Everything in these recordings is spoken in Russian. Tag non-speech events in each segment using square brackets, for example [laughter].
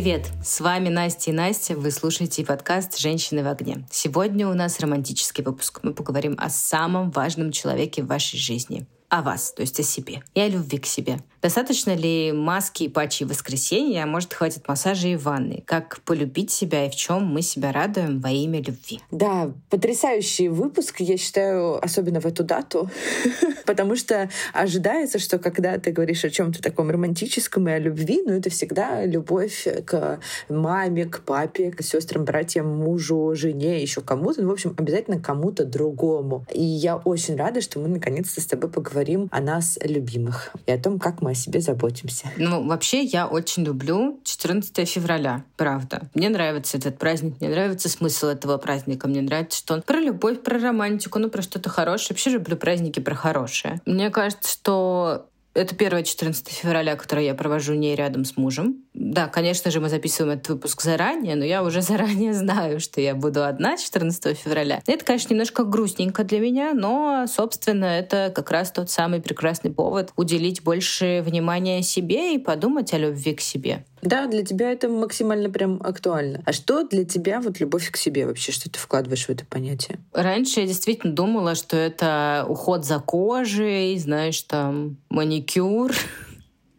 Привет! С вами Настя и Настя. Вы слушаете подкаст «Женщины в огне». Сегодня у нас романтический выпуск. Мы поговорим о самом важном человеке в вашей жизни — о вас, то есть о себе, и о любви к себе. Достаточно ли маски и патчи воскресенья, а может хватит массажа и ванны? Как полюбить себя и в чем мы себя радуем во имя любви? Да, потрясающий выпуск, я считаю, особенно в эту дату, [laughs] потому что ожидается, что когда ты говоришь о чем-то таком романтическом и о любви, ну это всегда любовь к маме, к папе, к сестрам, братьям, мужу, жене, еще кому-то, ну, в общем, обязательно кому-то другому. И я очень рада, что мы наконец-то с тобой поговорим говорим о нас любимых и о том, как мы о себе заботимся. Ну, вообще, я очень люблю 14 февраля, правда. Мне нравится этот праздник, мне нравится смысл этого праздника, мне нравится, что он про любовь, про романтику, ну, про что-то хорошее. Вообще люблю праздники про хорошее. Мне кажется, что это первое 14 февраля, которое я провожу не рядом с мужем. Да, конечно же, мы записываем этот выпуск заранее, но я уже [laughs] заранее знаю, что я буду одна 14 февраля. Это, конечно, немножко грустненько для меня, но, собственно, это как раз тот самый прекрасный повод уделить больше внимания себе и подумать о любви к себе. Да, для тебя это максимально прям актуально. А что для тебя вот любовь к себе вообще? Что ты вкладываешь в это понятие? Раньше я действительно думала, что это уход за кожей, знаешь, там, маникюр. [laughs]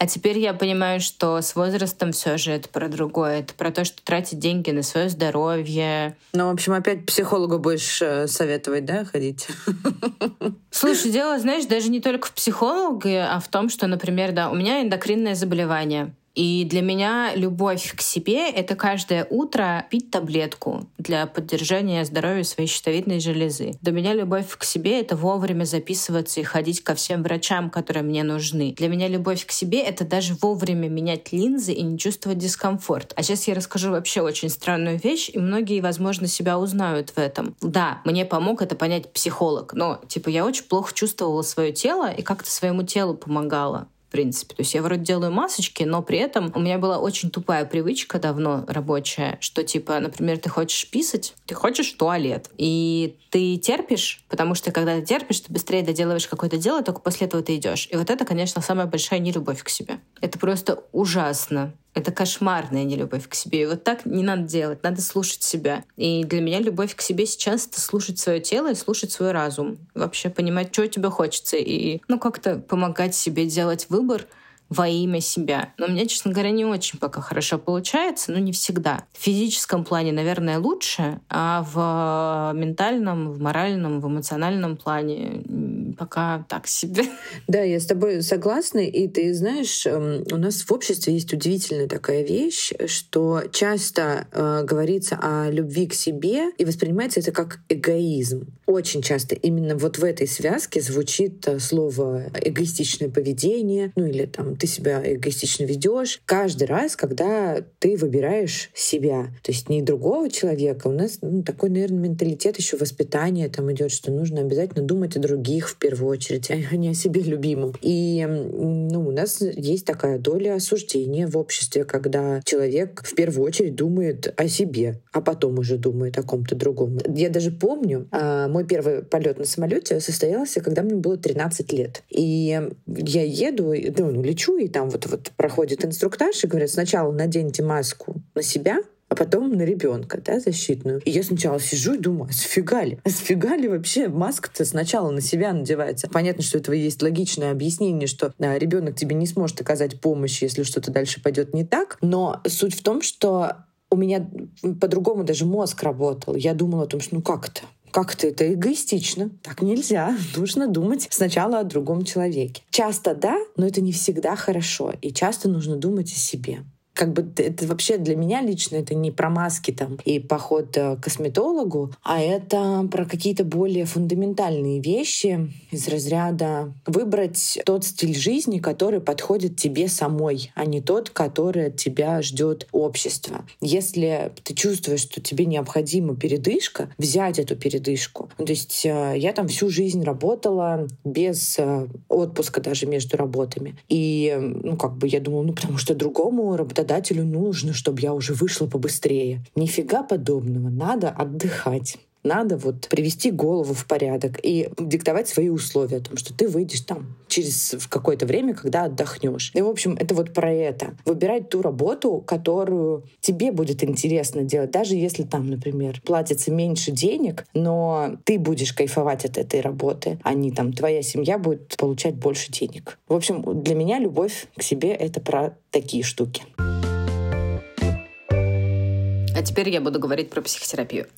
А теперь я понимаю, что с возрастом все же это про другое. Это про то, что тратить деньги на свое здоровье. Ну, в общем, опять психологу будешь э, советовать, да, ходить? [laughs] Слушай, дело, знаешь, даже не только в психологе, а в том, что, например, да, у меня эндокринное заболевание. И для меня любовь к себе — это каждое утро пить таблетку для поддержания здоровья своей щитовидной железы. Для меня любовь к себе — это вовремя записываться и ходить ко всем врачам, которые мне нужны. Для меня любовь к себе — это даже вовремя менять линзы и не чувствовать дискомфорт. А сейчас я расскажу вообще очень странную вещь, и многие, возможно, себя узнают в этом. Да, мне помог это понять психолог, но, типа, я очень плохо чувствовала свое тело и как-то своему телу помогала принципе. То есть я вроде делаю масочки, но при этом у меня была очень тупая привычка давно рабочая, что типа, например, ты хочешь писать, ты хочешь в туалет, и ты терпишь, потому что когда ты терпишь, ты быстрее доделываешь какое-то дело, только после этого ты идешь. И вот это, конечно, самая большая нелюбовь к себе. Это просто ужасно. Это кошмарная нелюбовь к себе. И вот так не надо делать, надо слушать себя. И для меня любовь к себе сейчас — это слушать свое тело и слушать свой разум. Вообще понимать, что тебе хочется, и ну как-то помогать себе делать выбор — во имя себя. Но у меня, честно говоря, не очень пока хорошо получается, но не всегда. В физическом плане, наверное, лучше, а в ментальном, в моральном, в эмоциональном плане пока так себе. Да, я с тобой согласна. И ты знаешь, эм, у нас в обществе есть удивительная такая вещь, что часто э, говорится о любви к себе и воспринимается это как эгоизм. Очень часто именно вот в этой связке звучит э, слово эгоистичное поведение, ну или там ты себя эгоистично ведешь. Каждый раз, когда ты выбираешь себя, то есть не другого человека, у нас ну, такой, наверное, менталитет еще воспитания там идет, что нужно обязательно думать о других в первую очередь, а не о себе любимом. И ну, у нас есть такая доля осуждения в обществе, когда человек в первую очередь думает о себе, а потом уже думает о ком-то другом. Я даже помню, а, мой первый полет на самолете состоялся, когда мне было 13 лет. И я еду, ну, лечу, и там вот, вот проходит инструктаж, и говорят, сначала наденьте маску на себя, а потом на ребенка, да, защитную. И я сначала сижу и думаю, а сфига ли? А вообще маска-то сначала на себя надевается? Понятно, что этого есть логичное объяснение, что да, ребенок тебе не сможет оказать помощь, если что-то дальше пойдет не так. Но суть в том, что у меня по-другому даже мозг работал. Я думала о том, что ну как это? Как-то это эгоистично. Так нельзя. [laughs] Нужно думать сначала о другом человеке. Часто да, но это не всегда хорошо. И часто нужно думать о себе как бы это вообще для меня лично это не про маски там и поход э, к косметологу, а это про какие-то более фундаментальные вещи из разряда выбрать тот стиль жизни, который подходит тебе самой, а не тот, который от тебя ждет общество. Если ты чувствуешь, что тебе необходима передышка, взять эту передышку. То есть э, я там всю жизнь работала без э, отпуска даже между работами. И, ну, как бы я думала, ну, потому что другому работодателю работодателю нужно, чтобы я уже вышла побыстрее. Нифига подобного, надо отдыхать. Надо вот привести голову в порядок и диктовать свои условия о том, что ты выйдешь там через какое-то время, когда отдохнешь. И, в общем, это вот про это. Выбирать ту работу, которую тебе будет интересно делать, даже если там, например, платится меньше денег, но ты будешь кайфовать от этой работы, а не там твоя семья будет получать больше денег. В общем, для меня любовь к себе — это про такие штуки. А теперь я буду говорить про психотерапию. [laughs]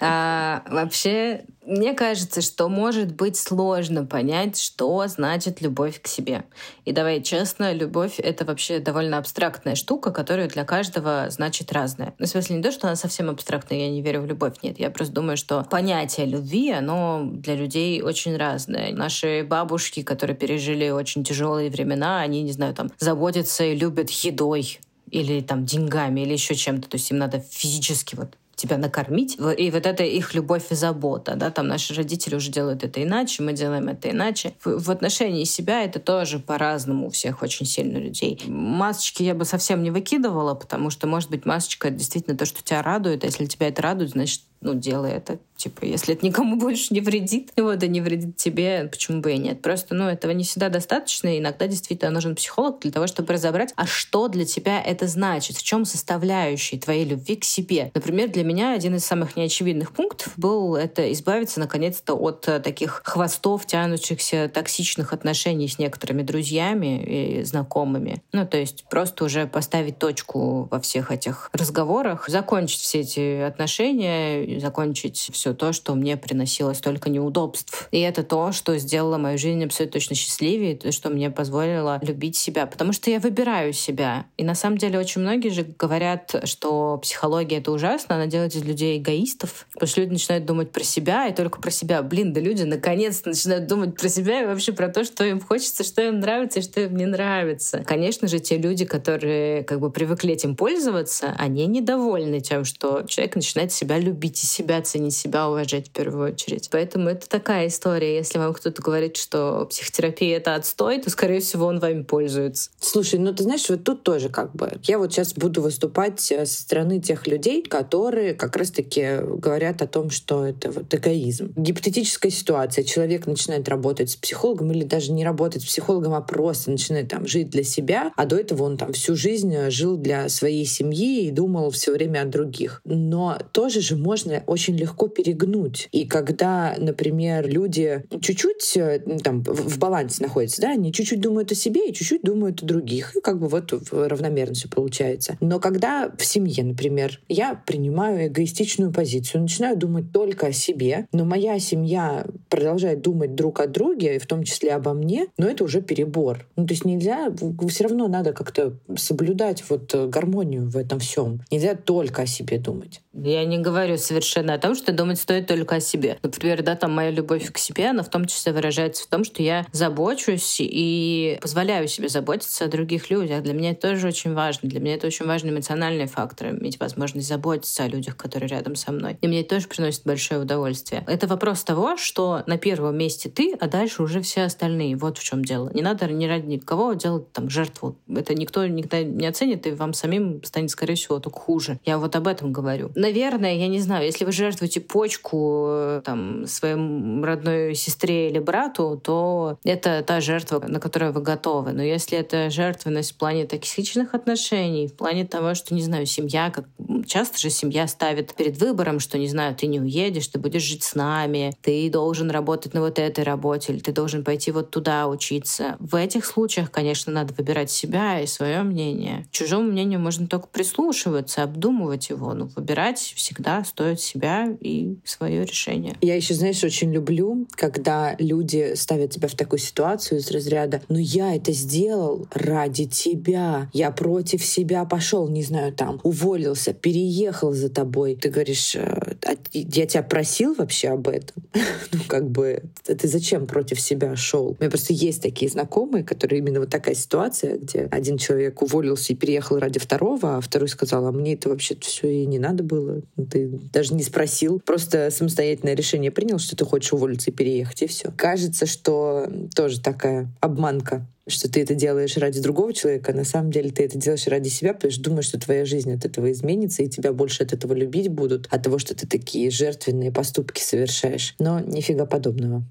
А, вообще, мне кажется, что может быть сложно понять, что значит любовь к себе. И давай честно, любовь — это вообще довольно абстрактная штука, которая для каждого значит разное. Ну, в смысле, не то, что она совсем абстрактная, я не верю в любовь, нет. Я просто думаю, что понятие любви, оно для людей очень разное. Наши бабушки, которые пережили очень тяжелые времена, они, не знаю, там, заботятся и любят едой, или там деньгами, или еще чем-то. То есть им надо физически вот тебя накормить. И вот это их любовь и забота. Да? Там наши родители уже делают это иначе, мы делаем это иначе. В, в отношении себя это тоже по-разному у всех очень сильно людей. Масочки я бы совсем не выкидывала, потому что, может быть, масочка — это действительно то, что тебя радует. А если тебя это радует, значит, ну, делай это. Типа, если это никому [laughs] больше не вредит, вот, и не вредит тебе, почему бы и нет. Просто, ну, этого не всегда достаточно, и иногда действительно нужен психолог для того, чтобы разобрать, а что для тебя это значит, в чем составляющие твоей любви к себе. Например, для меня один из самых неочевидных пунктов был это избавиться, наконец-то, от э, таких хвостов, тянущихся токсичных отношений с некоторыми друзьями и знакомыми. Ну, то есть просто уже поставить точку во всех этих разговорах, закончить все эти отношения, закончить все то, что мне приносило столько неудобств. И это то, что сделало мою жизнь абсолютно точно счастливее, то, что мне позволило любить себя. Потому что я выбираю себя. И на самом деле очень многие же говорят, что психология — это ужасно, она делает из людей эгоистов, потому что люди начинают думать про себя и только про себя. Блин, да люди наконец-то начинают думать про себя и вообще про то, что им хочется, что им нравится и что им не нравится. Конечно же, те люди, которые как бы привыкли этим пользоваться, они недовольны тем, что человек начинает себя любить и себя ценить, себя уважать в первую очередь. Поэтому это такая история. Если вам кто-то говорит, что психотерапия — это отстой, то, скорее всего, он вами пользуется. Слушай, ну ты знаешь, вот тут тоже как бы... Я вот сейчас буду выступать э, со стороны тех людей, которые как раз-таки говорят о том, что это вот эгоизм. Гипотетическая ситуация. Человек начинает работать с психологом или даже не работать с психологом, а просто начинает там жить для себя, а до этого он там всю жизнь жил для своей семьи и думал все время о других. Но тоже же можно очень легко перегнуть. И когда, например, люди чуть-чуть э, там в балансе находятся, да, они чуть-чуть думают о себе и чуть-чуть думают о других. И как бы вот равномерно все получается. Но когда в семье, например, я принимаю эгоистичную позицию, начинаю думать только о себе, но моя семья продолжает думать друг о друге, в том числе обо мне, но это уже перебор. Ну, то есть нельзя, все равно надо как-то соблюдать вот гармонию в этом всем. Нельзя только о себе думать. Я не говорю совершенно о том, что думать стоит только о себе. Например, да, там моя любовь к себе, она в том числе выражается в том, что я забочусь и позволяю себе заботиться о других людях. Для меня это тоже очень важно. Для меня это очень важный эмоциональный фактор, иметь возможность заботиться о людях, которые рядом со мной. И мне это тоже приносит большое удовольствие. Это вопрос того, что на первом месте ты, а дальше уже все остальные. Вот в чем дело. Не надо ни ради никого делать там жертву. Это никто никогда не оценит, и вам самим станет, скорее всего, только хуже. Я вот об этом говорю наверное, я не знаю, если вы жертвуете почку э, там, своей родной сестре или брату, то это та жертва, на которую вы готовы. Но если это жертвенность в плане токсичных отношений, в плане того, что, не знаю, семья, как часто же семья ставит перед выбором, что, не знаю, ты не уедешь, ты будешь жить с нами, ты должен работать на вот этой работе, или ты должен пойти вот туда учиться. В этих случаях, конечно, надо выбирать себя и свое мнение. чужому мнению можно только прислушиваться, обдумывать его, но выбирать всегда стоит себя и свое решение. Я еще, знаешь, очень люблю, когда люди ставят тебя в такую ситуацию из разряда «ну я это сделал ради тебя, я против себя пошел, не знаю, там, уволился, переехал за тобой». Ты говоришь «А, а «я тебя просил вообще об этом?» [laughs] Ну как бы ты зачем против себя шел? У меня просто есть такие знакомые, которые именно вот такая ситуация, где один человек уволился и переехал ради второго, а второй сказал, а мне это вообще все и не надо было. Ты даже не спросил, просто самостоятельное решение принял, что ты хочешь уволиться и переехать, и все. Кажется, что тоже такая обманка что ты это делаешь ради другого человека, а на самом деле ты это делаешь ради себя, потому что думаешь, что твоя жизнь от этого изменится, и тебя больше от этого любить будут, от того, что ты такие жертвенные поступки совершаешь. Но нифига подобного.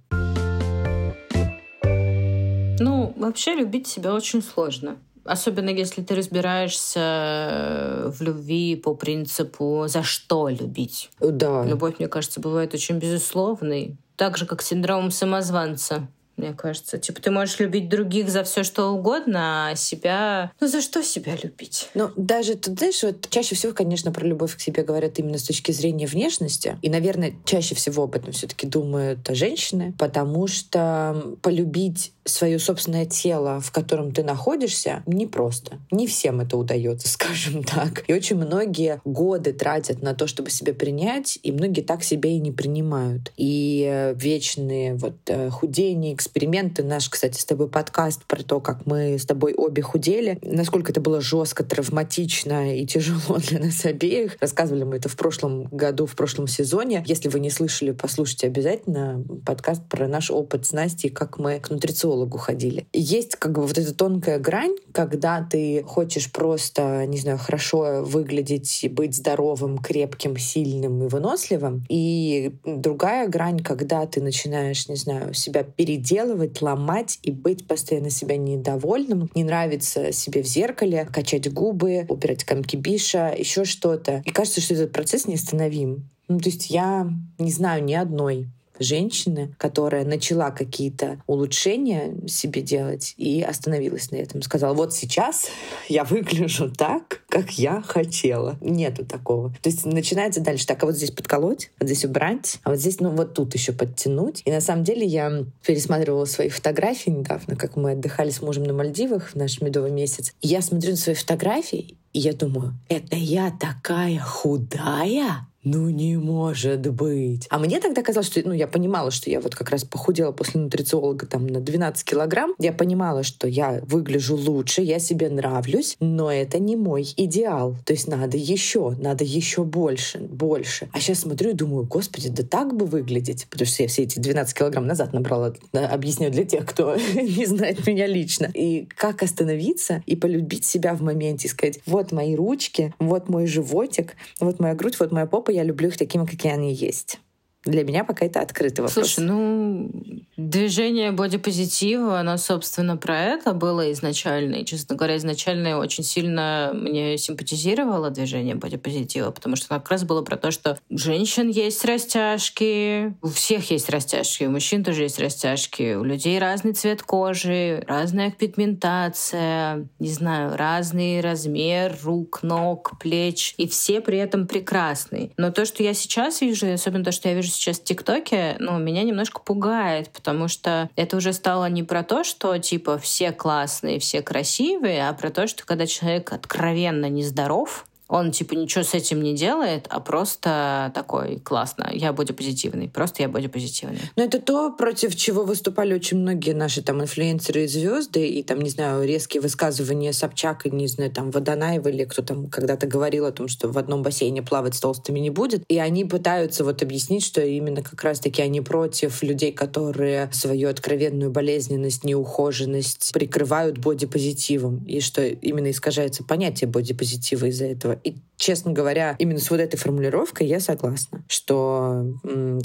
Ну, вообще любить себя очень сложно. Особенно если ты разбираешься в любви по принципу «за что любить?». Да. Любовь, мне кажется, бывает очень безусловной. Так же, как синдром самозванца мне кажется. Типа, ты можешь любить других за все что угодно, а себя... Ну, за что себя любить? Ну, даже, ты знаешь, вот чаще всего, конечно, про любовь к себе говорят именно с точки зрения внешности. И, наверное, чаще всего об этом все таки думают женщины, потому что полюбить свое собственное тело, в котором ты находишься, непросто. Не всем это удается, [laughs] скажем так. И очень многие годы тратят на то, чтобы себя принять, и многие так себя и не принимают. И э, вечные вот э, худения, эксперименты, наш, кстати, с тобой подкаст про то, как мы с тобой обе худели, насколько это было жестко, травматично и тяжело [laughs] для нас обеих. Рассказывали мы это в прошлом году, в прошлом сезоне. Если вы не слышали, послушайте обязательно подкаст про наш опыт с Настей, как мы к нутрициологу ходили. Есть как бы вот эта тонкая грань, когда ты хочешь просто, не знаю, хорошо выглядеть, быть здоровым, крепким, сильным и выносливым. И другая грань, когда ты начинаешь, не знаю, себя переделать переделывать, ломать и быть постоянно себя недовольным. Не нравится себе в зеркале, качать губы, убирать комки биша, еще что-то. И кажется, что этот процесс неостановим. Ну, то есть я не знаю ни одной женщины, которая начала какие-то улучшения себе делать и остановилась на этом. Сказала, вот сейчас я выгляжу так, как я хотела. Нету такого. То есть начинается дальше так, а вот здесь подколоть, вот здесь убрать, а вот здесь, ну вот тут еще подтянуть. И на самом деле я пересматривала свои фотографии недавно, как мы отдыхали с мужем на Мальдивах в наш медовый месяц. И я смотрю на свои фотографии, и я думаю, это я такая худая? Ну не может быть. А мне тогда казалось, что, ну, я понимала, что я вот как раз похудела после нутрициолога там на 12 килограмм. Я понимала, что я выгляжу лучше, я себе нравлюсь, но это не мой идеал. То есть надо еще, надо еще больше, больше. А сейчас смотрю и думаю, господи, да так бы выглядеть. Потому что я все эти 12 килограмм назад набрала, объясню для тех, кто [laughs] не знает меня лично. И как остановиться и полюбить себя в моменте, сказать, вот мои ручки, вот мой животик, вот моя грудь, вот моя попа, я люблю их такими, какие они есть. Для меня пока это открытый вопрос. Слушай, ну, движение бодипозитива, оно, собственно, про это было изначально. И, честно говоря, изначально очень сильно мне симпатизировало движение бодипозитива, потому что как раз было про то, что у женщин есть растяжки, у всех есть растяжки, у мужчин тоже есть растяжки, у людей разный цвет кожи, разная пигментация, не знаю, разный размер рук, ног, плеч, и все при этом прекрасны. Но то, что я сейчас вижу, особенно то, что я вижу сейчас в ТикТоке, ну, меня немножко пугает, потому что это уже стало не про то, что, типа, все классные, все красивые, а про то, что когда человек откровенно нездоров, он типа ничего с этим не делает, а просто такой классно. Я бодипозитивный. Просто я бодипозитивный. Но это то, против чего выступали очень многие наши там инфлюенсеры и звезды, и там, не знаю, резкие высказывания Собчак и, не знаю, там Водонаева или кто там когда-то говорил о том, что в одном бассейне плавать с толстыми не будет. И они пытаются вот объяснить, что именно как раз-таки они против людей, которые свою откровенную болезненность, неухоженность прикрывают бодипозитивом, и что именно искажается понятие бодипозитива из-за этого. И, честно говоря, именно с вот этой формулировкой я согласна, что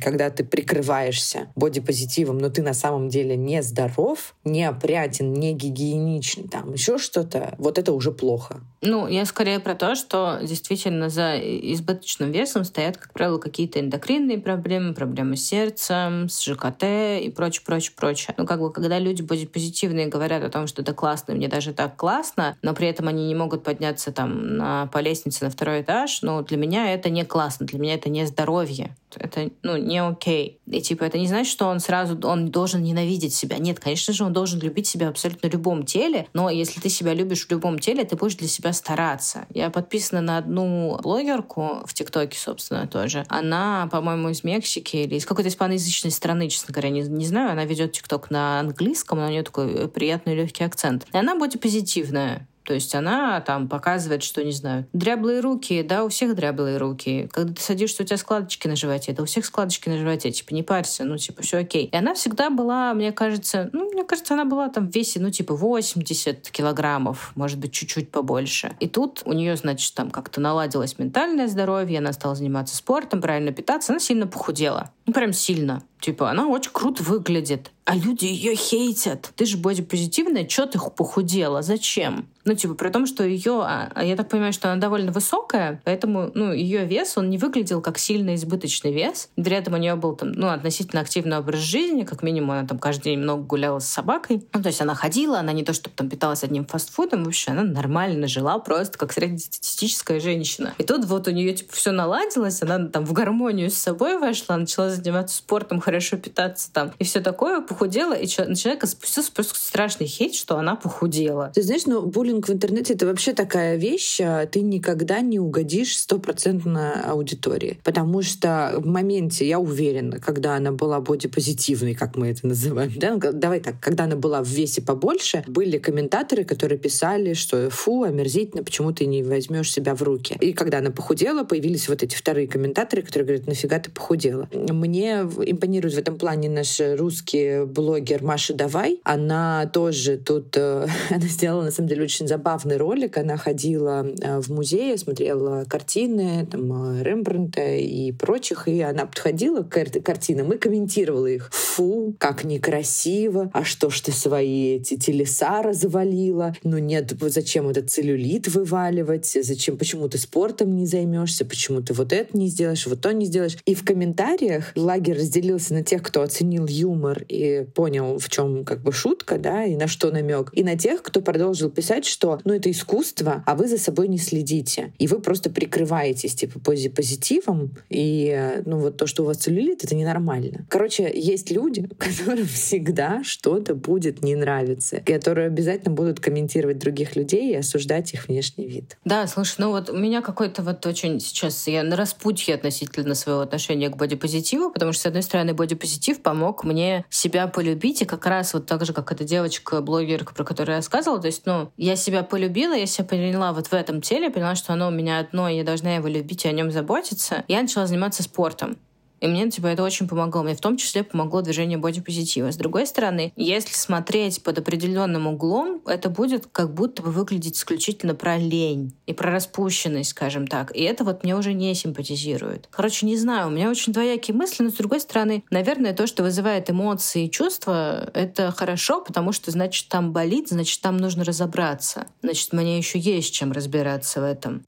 когда ты прикрываешься бодипозитивом, но ты на самом деле не здоров, не опрятен, не гигиеничный, там еще что-то, вот это уже плохо. Ну, я скорее про то, что действительно за избыточным весом стоят, как правило, какие-то эндокринные проблемы, проблемы с сердцем, с ЖКТ и прочее, прочее, прочее. Ну, как бы, когда люди бодипозитивные говорят о том, что это классно, мне даже так классно, но при этом они не могут подняться там на, по лестнице на второй этаж, ну, для меня это не классно, для меня это не здоровье. Это, ну, не окей. И, типа, это не значит, что он сразу, он должен ненавидеть себя. Нет, конечно же, он должен любить себя в абсолютно любом теле, но если ты себя любишь в любом теле, ты будешь для себя стараться. Я подписана на одну блогерку в ТикТоке, собственно, тоже. Она, по-моему, из Мексики или из какой-то испаноязычной страны, честно говоря, не, не знаю. Она ведет ТикТок на английском, но у нее такой приятный легкий акцент. И она бодипозитивная. То есть она там показывает, что, не знаю, дряблые руки, да, у всех дряблые руки. Когда ты садишься, у тебя складочки на животе, это у всех складочки на животе, типа, не парься, ну, типа, все окей. И она всегда была, мне кажется, ну, мне кажется, она была там в весе, ну, типа, 80 килограммов, может быть, чуть-чуть побольше. И тут у нее, значит, там как-то наладилось ментальное здоровье, она стала заниматься спортом, правильно питаться, она сильно похудела. Ну, прям сильно. Типа, она очень круто выглядит. А люди ее хейтят. Ты же бодипозитивная, что ты похудела? Зачем? Ну, типа, при том, что ее, а, а я так понимаю, что она довольно высокая, поэтому, ну, ее вес, он не выглядел как сильно избыточный вес. При этом у нее был там, ну, относительно активный образ жизни, как минимум она там каждый день много гуляла с собакой. Ну, то есть она ходила, она не то, чтобы там питалась одним фастфудом, вообще она нормально жила, просто как среднестатистическая женщина. И тут вот у нее, типа, все наладилось, она там в гармонию с собой вошла, начала заниматься спортом, хорошо питаться там, и все такое, похудела, и на человека спустился просто страшный хейт, что она похудела. Ты знаешь, ну, буллинг в интернете — это вообще такая вещь, а ты никогда не угодишь стопроцентно аудитории. Потому что в моменте, я уверена, когда она была бодипозитивной, как мы это называем, да, ну, давай так, когда она была в весе побольше, были комментаторы, которые писали, что фу, омерзительно, почему ты не возьмешь себя в руки. И когда она похудела, появились вот эти вторые комментаторы, которые говорят, нафига ты похудела. Мне импонирует в этом плане наш русский блогер Маша Давай. Она тоже тут, э, [laughs] она сделала, на самом деле, очень забавный ролик. Она ходила э, в музей, смотрела картины там, э, Рембрандта и прочих, и она подходила к картинам и комментировала их. Фу, как некрасиво, а что ж ты свои эти телеса развалила? Ну нет, зачем этот целлюлит вываливать? Зачем, почему ты спортом не займешься? Почему ты вот это не сделаешь, вот то не сделаешь? И в комментариях лагерь разделился на тех, кто оценил юмор и понял, в чем как бы шутка, да, и на что намек, и на тех, кто продолжил писать, что ну, это искусство, а вы за собой не следите. И вы просто прикрываетесь типа позитивом, и ну вот то, что у вас целлюлит, это ненормально. Короче, есть люди, [laughs] которым всегда что-то будет не нравиться, которые обязательно будут комментировать других людей и осуждать их внешний вид. Да, слушай, ну вот у меня какой-то вот очень сейчас я на распутье относительно своего отношения к бодипозитиву, потому что, с одной стороны, бодипозитив помог мне себя полюбить, и как раз вот так же, как эта девочка-блогерка, про которую я сказала, то есть, ну, я себя полюбила, я себя поняла вот в этом теле, поняла, что оно у меня одно, и я должна его любить и о нем заботиться, я начала заниматься спортом. И мне, типа, это очень помогло. Мне в том числе помогло движение бодипозитива. С другой стороны, если смотреть под определенным углом, это будет как будто бы выглядеть исключительно про лень и про распущенность, скажем так. И это вот мне уже не симпатизирует. Короче, не знаю, у меня очень двоякие мысли, но с другой стороны, наверное, то, что вызывает эмоции и чувства, это хорошо, потому что, значит, там болит, значит, там нужно разобраться. Значит, мне еще есть чем разбираться в этом.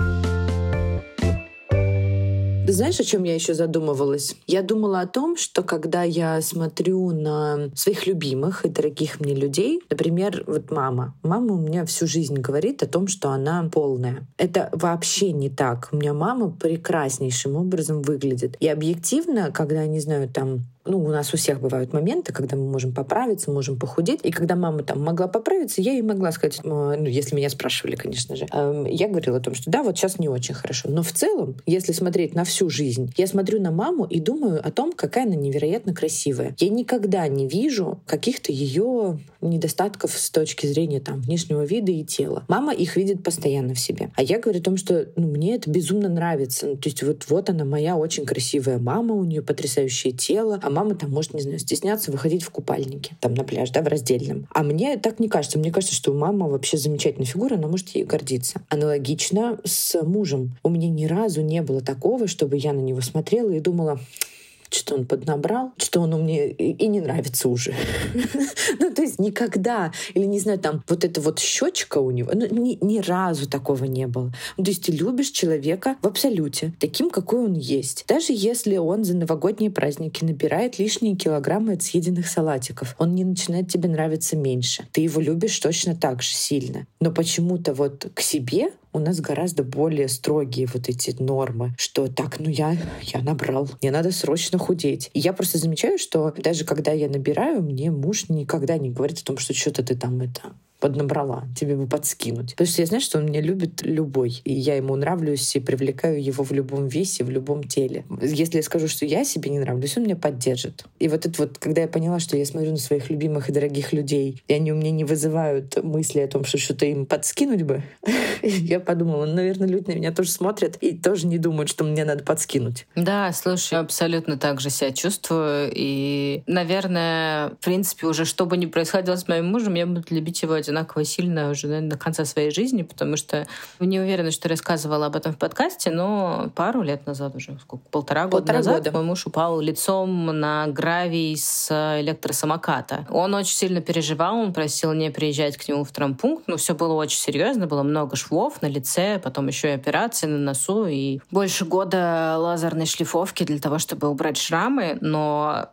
Знаешь, о чем я еще задумывалась? Я думала о том, что когда я смотрю на своих любимых и дорогих мне людей, например, вот мама. Мама у меня всю жизнь говорит о том, что она полная. Это вообще не так. У меня мама прекраснейшим образом выглядит. И объективно, когда, не знаю, там ну, у нас у всех бывают моменты, когда мы можем поправиться, можем похудеть. И когда мама там могла поправиться, я ей могла сказать, ну, если меня спрашивали, конечно же, эм, я говорила о том, что да, вот сейчас не очень хорошо. Но в целом, если смотреть на всю жизнь, я смотрю на маму и думаю о том, какая она невероятно красивая. Я никогда не вижу каких-то ее недостатков с точки зрения там внешнего вида и тела. Мама их видит постоянно в себе. А я говорю о том, что ну, мне это безумно нравится. Ну, то есть вот, вот она моя очень красивая мама, у нее потрясающее тело, а мама там может, не знаю, стесняться выходить в купальнике, там на пляж, да, в раздельном. А мне так не кажется. Мне кажется, что у мамы вообще замечательная фигура, она может ей гордиться. Аналогично с мужем. У меня ни разу не было такого, чтобы я на него смотрела и думала, что он поднабрал, что он мне и не нравится уже. [laughs] ну, то есть никогда, или не знаю, там вот эта вот щечка у него, ну, ни, ни разу такого не было. Ну, то есть ты любишь человека в абсолюте, таким, какой он есть. Даже если он за новогодние праздники набирает лишние килограммы от съеденных салатиков, он не начинает тебе нравиться меньше. Ты его любишь точно так же сильно. Но почему-то вот к себе у нас гораздо более строгие вот эти нормы, что так, ну я, я набрал, мне надо срочно худеть. И я просто замечаю, что даже когда я набираю, мне муж никогда не говорит о том, что что-то ты там это поднабрала, тебе бы подскинуть. Потому что я знаю, что он меня любит любой, и я ему нравлюсь и привлекаю его в любом весе, в любом теле. Если я скажу, что я себе не нравлюсь, он меня поддержит. И вот это вот, когда я поняла, что я смотрю на своих любимых и дорогих людей, и они у меня не вызывают мысли о том, что что-то им подскинуть бы, [laughs] я подумала, ну, наверное, люди на меня тоже смотрят и тоже не думают, что мне надо подскинуть. Да, слушай, абсолютно так же себя чувствую. И, наверное, в принципе, уже что бы ни происходило с моим мужем, я буду любить его сильно уже наверное, до конца своей жизни, потому что не уверена, что рассказывала об этом в подкасте, но пару лет назад уже, сколько, полтора, года полтора назад года. мой муж упал лицом на гравий с электросамоката. Он очень сильно переживал, он просил не приезжать к нему в травмпункт, но все было очень серьезно, было много швов на лице, потом еще и операции на носу, и больше года лазерной шлифовки для того, чтобы убрать шрамы, но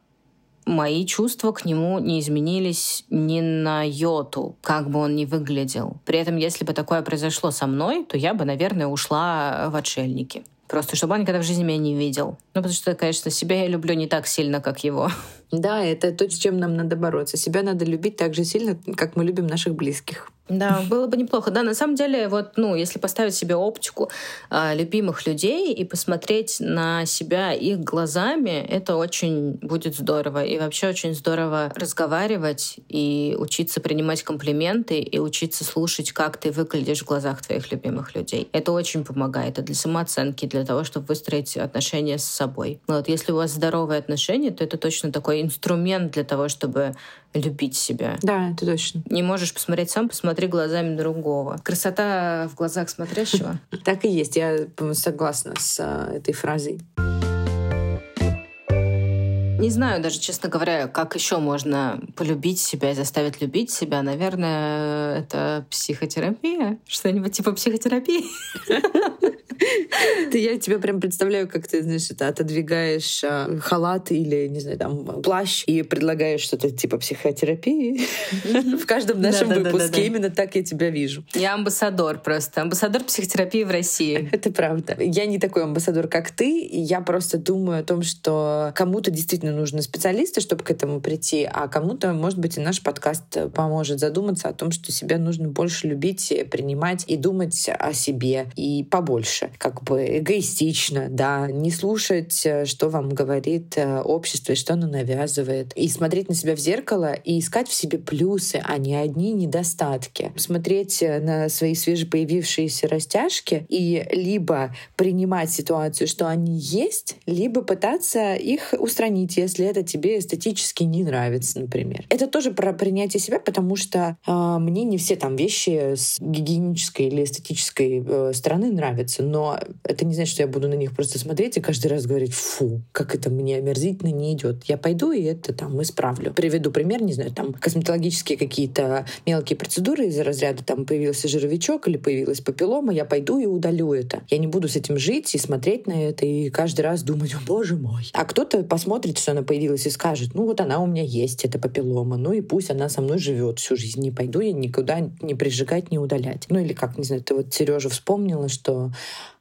мои чувства к нему не изменились ни на йоту, как бы он ни выглядел. При этом, если бы такое произошло со мной, то я бы, наверное, ушла в отшельники. Просто чтобы он никогда в жизни меня не видел. Ну, потому что, конечно, себя я люблю не так сильно, как его. Да, это то, с чем нам надо бороться. Себя надо любить так же сильно, как мы любим наших близких. Да, было бы неплохо. Да, на самом деле, вот, ну, если поставить себе оптику э, любимых людей и посмотреть на себя их глазами, это очень будет здорово. И вообще очень здорово разговаривать и учиться принимать комплименты и учиться слушать, как ты выглядишь в глазах твоих любимых людей. Это очень помогает. Это для самооценки, для того, чтобы выстроить отношения с собой. Вот, если у вас здоровые отношения, то это точно такой инструмент для того, чтобы любить себя. Да, это точно. Не можешь посмотреть сам, посмотри глазами другого. Красота в глазах смотрящего. [laughs] Так и есть. Я согласна с а, этой фразой. Не знаю даже, честно говоря, как еще можно полюбить себя и заставить любить себя. Наверное, это психотерапия. Что-нибудь типа психотерапии. [laughs] [laughs] Ты, я тебя прям представляю, как ты, знаешь, это отодвигаешь а, халат или, не знаю, там, плащ и предлагаешь что-то типа психотерапии. [laughs] В каждом нашем выпуске именно так я тебя вижу. Я амбассадор просто. Амбассадор психотерапии в России. [laughs] Это правда. Я не такой амбассадор, как ты. Я просто думаю о том, что кому-то действительно нужны специалисты, чтобы к этому прийти, а кому-то, может быть, и наш подкаст поможет задуматься о том, что себя нужно больше любить, принимать и думать о себе и побольше как бы эгоистично, да, не слушать, э, что вам говорит э, общество и что оно навязывает, и смотреть на себя в зеркало и искать в себе плюсы, а не одни недостатки. Смотреть э, на свои свежепоявившиеся растяжки и либо принимать ситуацию, что они есть, либо пытаться их устранить, если это тебе эстетически не нравится, например. Это тоже про принятие себя, потому что э, мне не все там вещи с гигиенической или эстетической э, стороны нравятся, но но это не значит, что я буду на них просто смотреть и каждый раз говорить, фу, как это мне омерзительно не идет. Я пойду и это там исправлю. Приведу пример, не знаю, там косметологические какие-то мелкие процедуры из-за разряда там появился жировичок или появилась папиллома, я пойду и удалю это. Я не буду с этим жить и смотреть на это и каждый раз думать, о боже мой. А кто-то посмотрит, что она появилась и скажет, ну вот она у меня есть, эта папиллома, ну и пусть она со мной живет всю жизнь, не пойду я никуда не прижигать, не удалять. Ну или как, не знаю, ты вот Сережа вспомнила, что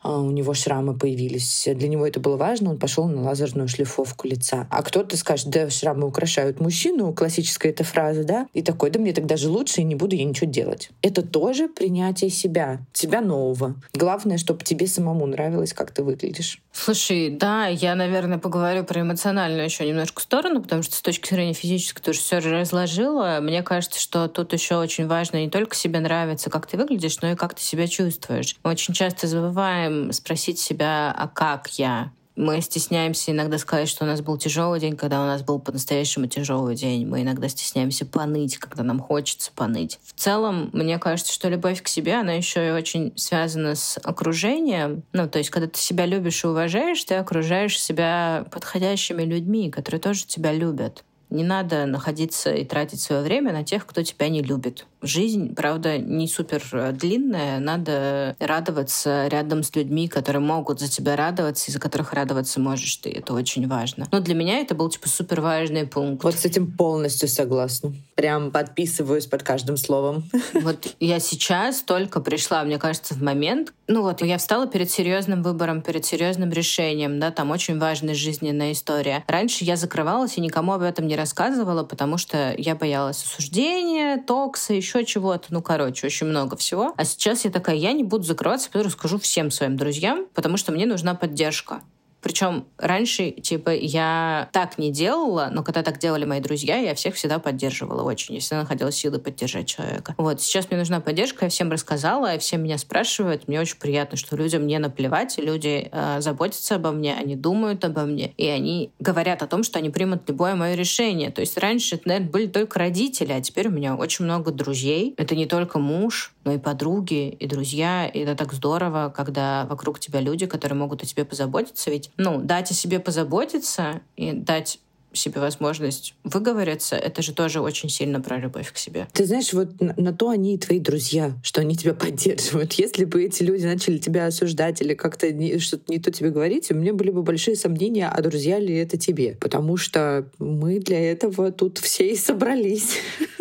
у него шрамы появились. Для него это было важно, он пошел на лазерную шлифовку лица. А кто-то скажет, да, шрамы украшают мужчину, классическая эта фраза, да, и такой, да мне тогда же лучше, и не буду я ничего делать. Это тоже принятие себя, себя нового. Главное, чтобы тебе самому нравилось, как ты выглядишь. Слушай, да, я, наверное, поговорю про эмоциональную еще немножко сторону, потому что с точки зрения физической ты уже все разложила. Мне кажется, что тут еще очень важно не только себе нравится, как ты выглядишь, но и как ты себя чувствуешь. Мы очень часто забываем спросить себя, а как я? Мы стесняемся иногда сказать, что у нас был тяжелый день, когда у нас был по-настоящему тяжелый день. Мы иногда стесняемся поныть, когда нам хочется поныть. В целом, мне кажется, что любовь к себе, она еще и очень связана с окружением. Ну, то есть, когда ты себя любишь и уважаешь, ты окружаешь себя подходящими людьми, которые тоже тебя любят. Не надо находиться и тратить свое время на тех, кто тебя не любит. Жизнь, правда, не супер э, длинная. Надо радоваться рядом с людьми, которые могут за тебя радоваться, и за которых радоваться можешь ты. Это очень важно. Но для меня это был, типа, супер важный пункт. Вот с этим полностью согласна. Прям подписываюсь под каждым словом. [laughs] Вот я сейчас только пришла, мне кажется, в момент, ну вот, я встала перед серьезным выбором, перед серьезным решением, да, там очень важная жизненная история. Раньше я закрывалась и никому об этом не рассказывала, потому что я боялась осуждения, токса, еще чего-то. Ну, короче, очень много всего. А сейчас я такая, я не буду закрываться, пойду расскажу всем своим друзьям, потому что мне нужна поддержка. Причем раньше, типа, я так не делала, но когда так делали мои друзья, я всех всегда поддерживала очень. Я всегда находила силы поддержать человека. Вот, сейчас мне нужна поддержка, я всем рассказала, и все меня спрашивают. Мне очень приятно, что людям не наплевать, люди э, заботятся обо мне, они думают обо мне, и они говорят о том, что они примут любое мое решение. То есть раньше это, наверное, были только родители, а теперь у меня очень много друзей. Это не только муж, но и подруги, и друзья. И это так здорово, когда вокруг тебя люди, которые могут о тебе позаботиться. Ведь ну, дать о себе позаботиться и дать себе возможность выговориться, это же тоже очень сильно про любовь к себе. Ты знаешь, вот на, на то они и твои друзья, что они тебя [laughs] поддерживают. Если бы эти люди начали тебя осуждать или как-то что-то не то тебе говорить, у меня были бы большие сомнения, а друзья ли это тебе. Потому что мы для этого тут все и собрались. [laughs]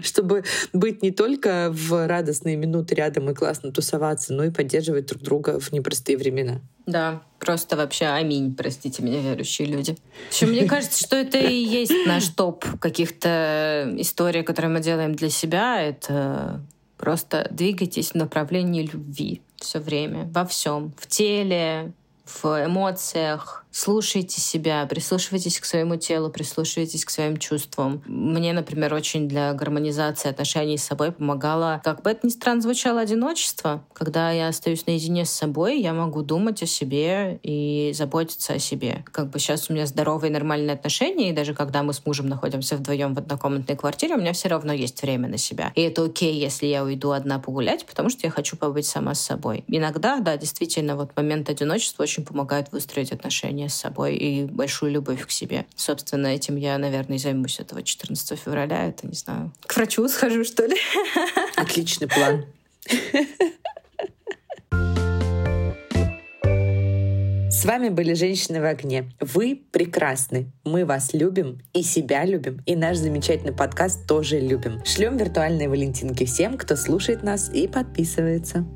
[laughs] чтобы быть не только в радостные минуты рядом и классно тусоваться, но и поддерживать друг друга в непростые времена. Да, просто вообще аминь, простите меня, верующие люди. Еще мне кажется, что это и есть наш топ каких-то историй, которые мы делаем для себя. Это просто двигайтесь в направлении любви все время, во всем, в теле, в эмоциях, слушайте себя, прислушивайтесь к своему телу, прислушивайтесь к своим чувствам. Мне, например, очень для гармонизации отношений с собой помогало, как бы это ни странно звучало, одиночество. Когда я остаюсь наедине с собой, я могу думать о себе и заботиться о себе. Как бы сейчас у меня здоровые нормальные отношения, и даже когда мы с мужем находимся вдвоем в однокомнатной квартире, у меня все равно есть время на себя. И это окей, если я уйду одна погулять, потому что я хочу побыть сама с собой. Иногда, да, действительно, вот момент одиночества очень помогает выстроить отношения с собой и большую любовь к себе. Собственно, этим я, наверное, займусь этого 14 февраля. Это, не знаю, к врачу схожу, что ли? Отличный план. С вами были «Женщины в огне». Вы прекрасны. Мы вас любим и себя любим, и наш замечательный подкаст тоже любим. Шлем виртуальные валентинки всем, кто слушает нас и подписывается.